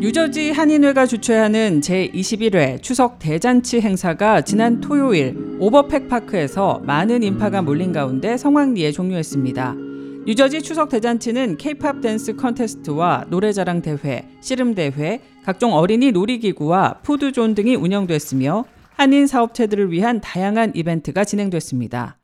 뉴저지 한인회가 주최하는 제21회 추석 대잔치 행사가 지난 토요일 오버팩 파크에서 많은 인파가 몰린 가운데 성황리에 종료했습니다. 뉴저지 추석 대잔치는 케이팝 댄스 컨테스트와 노래자랑 대회, 씨름 대회, 각종 어린이 놀이기구와 푸드존 등이 운영됐으며 한인 사업체들을 위한 다양한 이벤트가 진행됐습니다.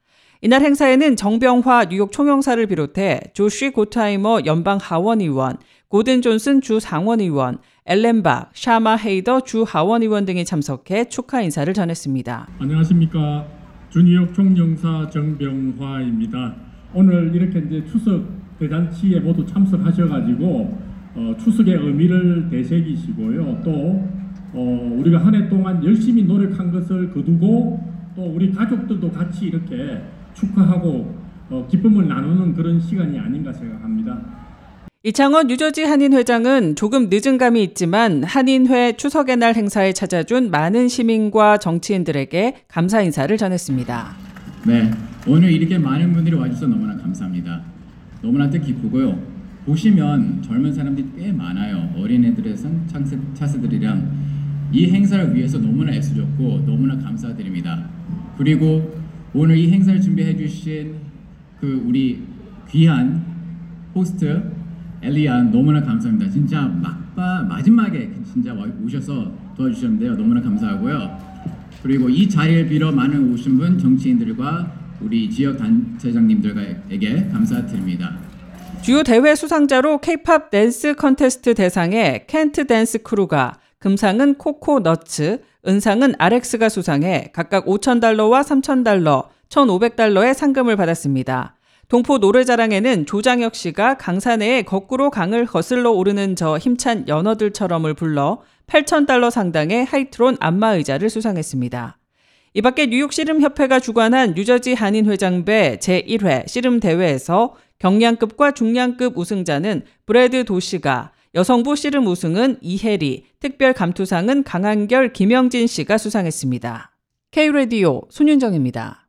이날 행사에는 정병화 뉴욕 총영사를 비롯해 조쉬 고타이머 연방 하원 의원, 고든 존슨 주 상원 의원, 엘렌박, 샤마 헤이더 주 하원 의원 등이 참석해 축하 인사를 전했습니다. 안녕하십니까 주 뉴욕 총영사 정병화입니다. 오늘 이렇게 이제 추석 대잔치에 모두 참석하셔가지고 어, 추석의 의미를 되새기시고요. 또 어, 우리가 한 해 동안 열심히 노력한 것을 거두고 또 우리 가족들도 같이 이렇게 축하하고 어, 기쁨을 나누는 그런 시간이 아닌가 생각합니다. 이창원 뉴저지 한인 회장은 조금 늦은 감이 있지만 한인회 추석의 날 행사에 찾아준 많은 시민과 정치인들에게 감사 인사를 전했습니다. 네, 오늘 이렇게 많은 분들이 와주셔서 너무나 감사합니다. 너무나 뜻깊고요. 보시면 젊은 사람들이 꽤 많아요. 어린애들에선 차스, 차스들이랑 이 행사를 위해서 너무나 애쓰셨고 너무나 감사드립니다. 그리고 오늘 이 행사를 준비해 주신 그 우리 귀한 호스트 엘리안 너무나 감사합니다. 진짜 막바 마지막에 진짜 와- 오셔서 도와주셨는데요. 너무나 감사하고요. 그리고 이 자리를 빌어 많은 오신 분 정치인들과 우리 지역 단체장님들에게 감사드립니다. 주요 대회 수상자로 케이팝 댄스 컨테스트 대상에 켄트 댄스 크루가 금상은 코코 너츠, 은상은 RX가 수상해 각각 5,000달러와 3,000달러, 1,500달러의 상금을 받았습니다. 동포 노래자랑에는 조장혁 씨가 강산에 거꾸로 강을 거슬러 오르는 저 힘찬 연어들처럼을 불러 8,000달러 상당의 하이트론 안마의자를 수상했습니다. 이 밖에 뉴욕 씨름협회가 주관한 뉴저지 한인회장배 제1회 씨름대회에서 경량급과 중량급 우승자는 브래드 도시가, 여성부 씨름 우승은 이혜리, 특별 감투상은 강한결 김영진 씨가 수상했습니다. K-라디오 손윤정입니다.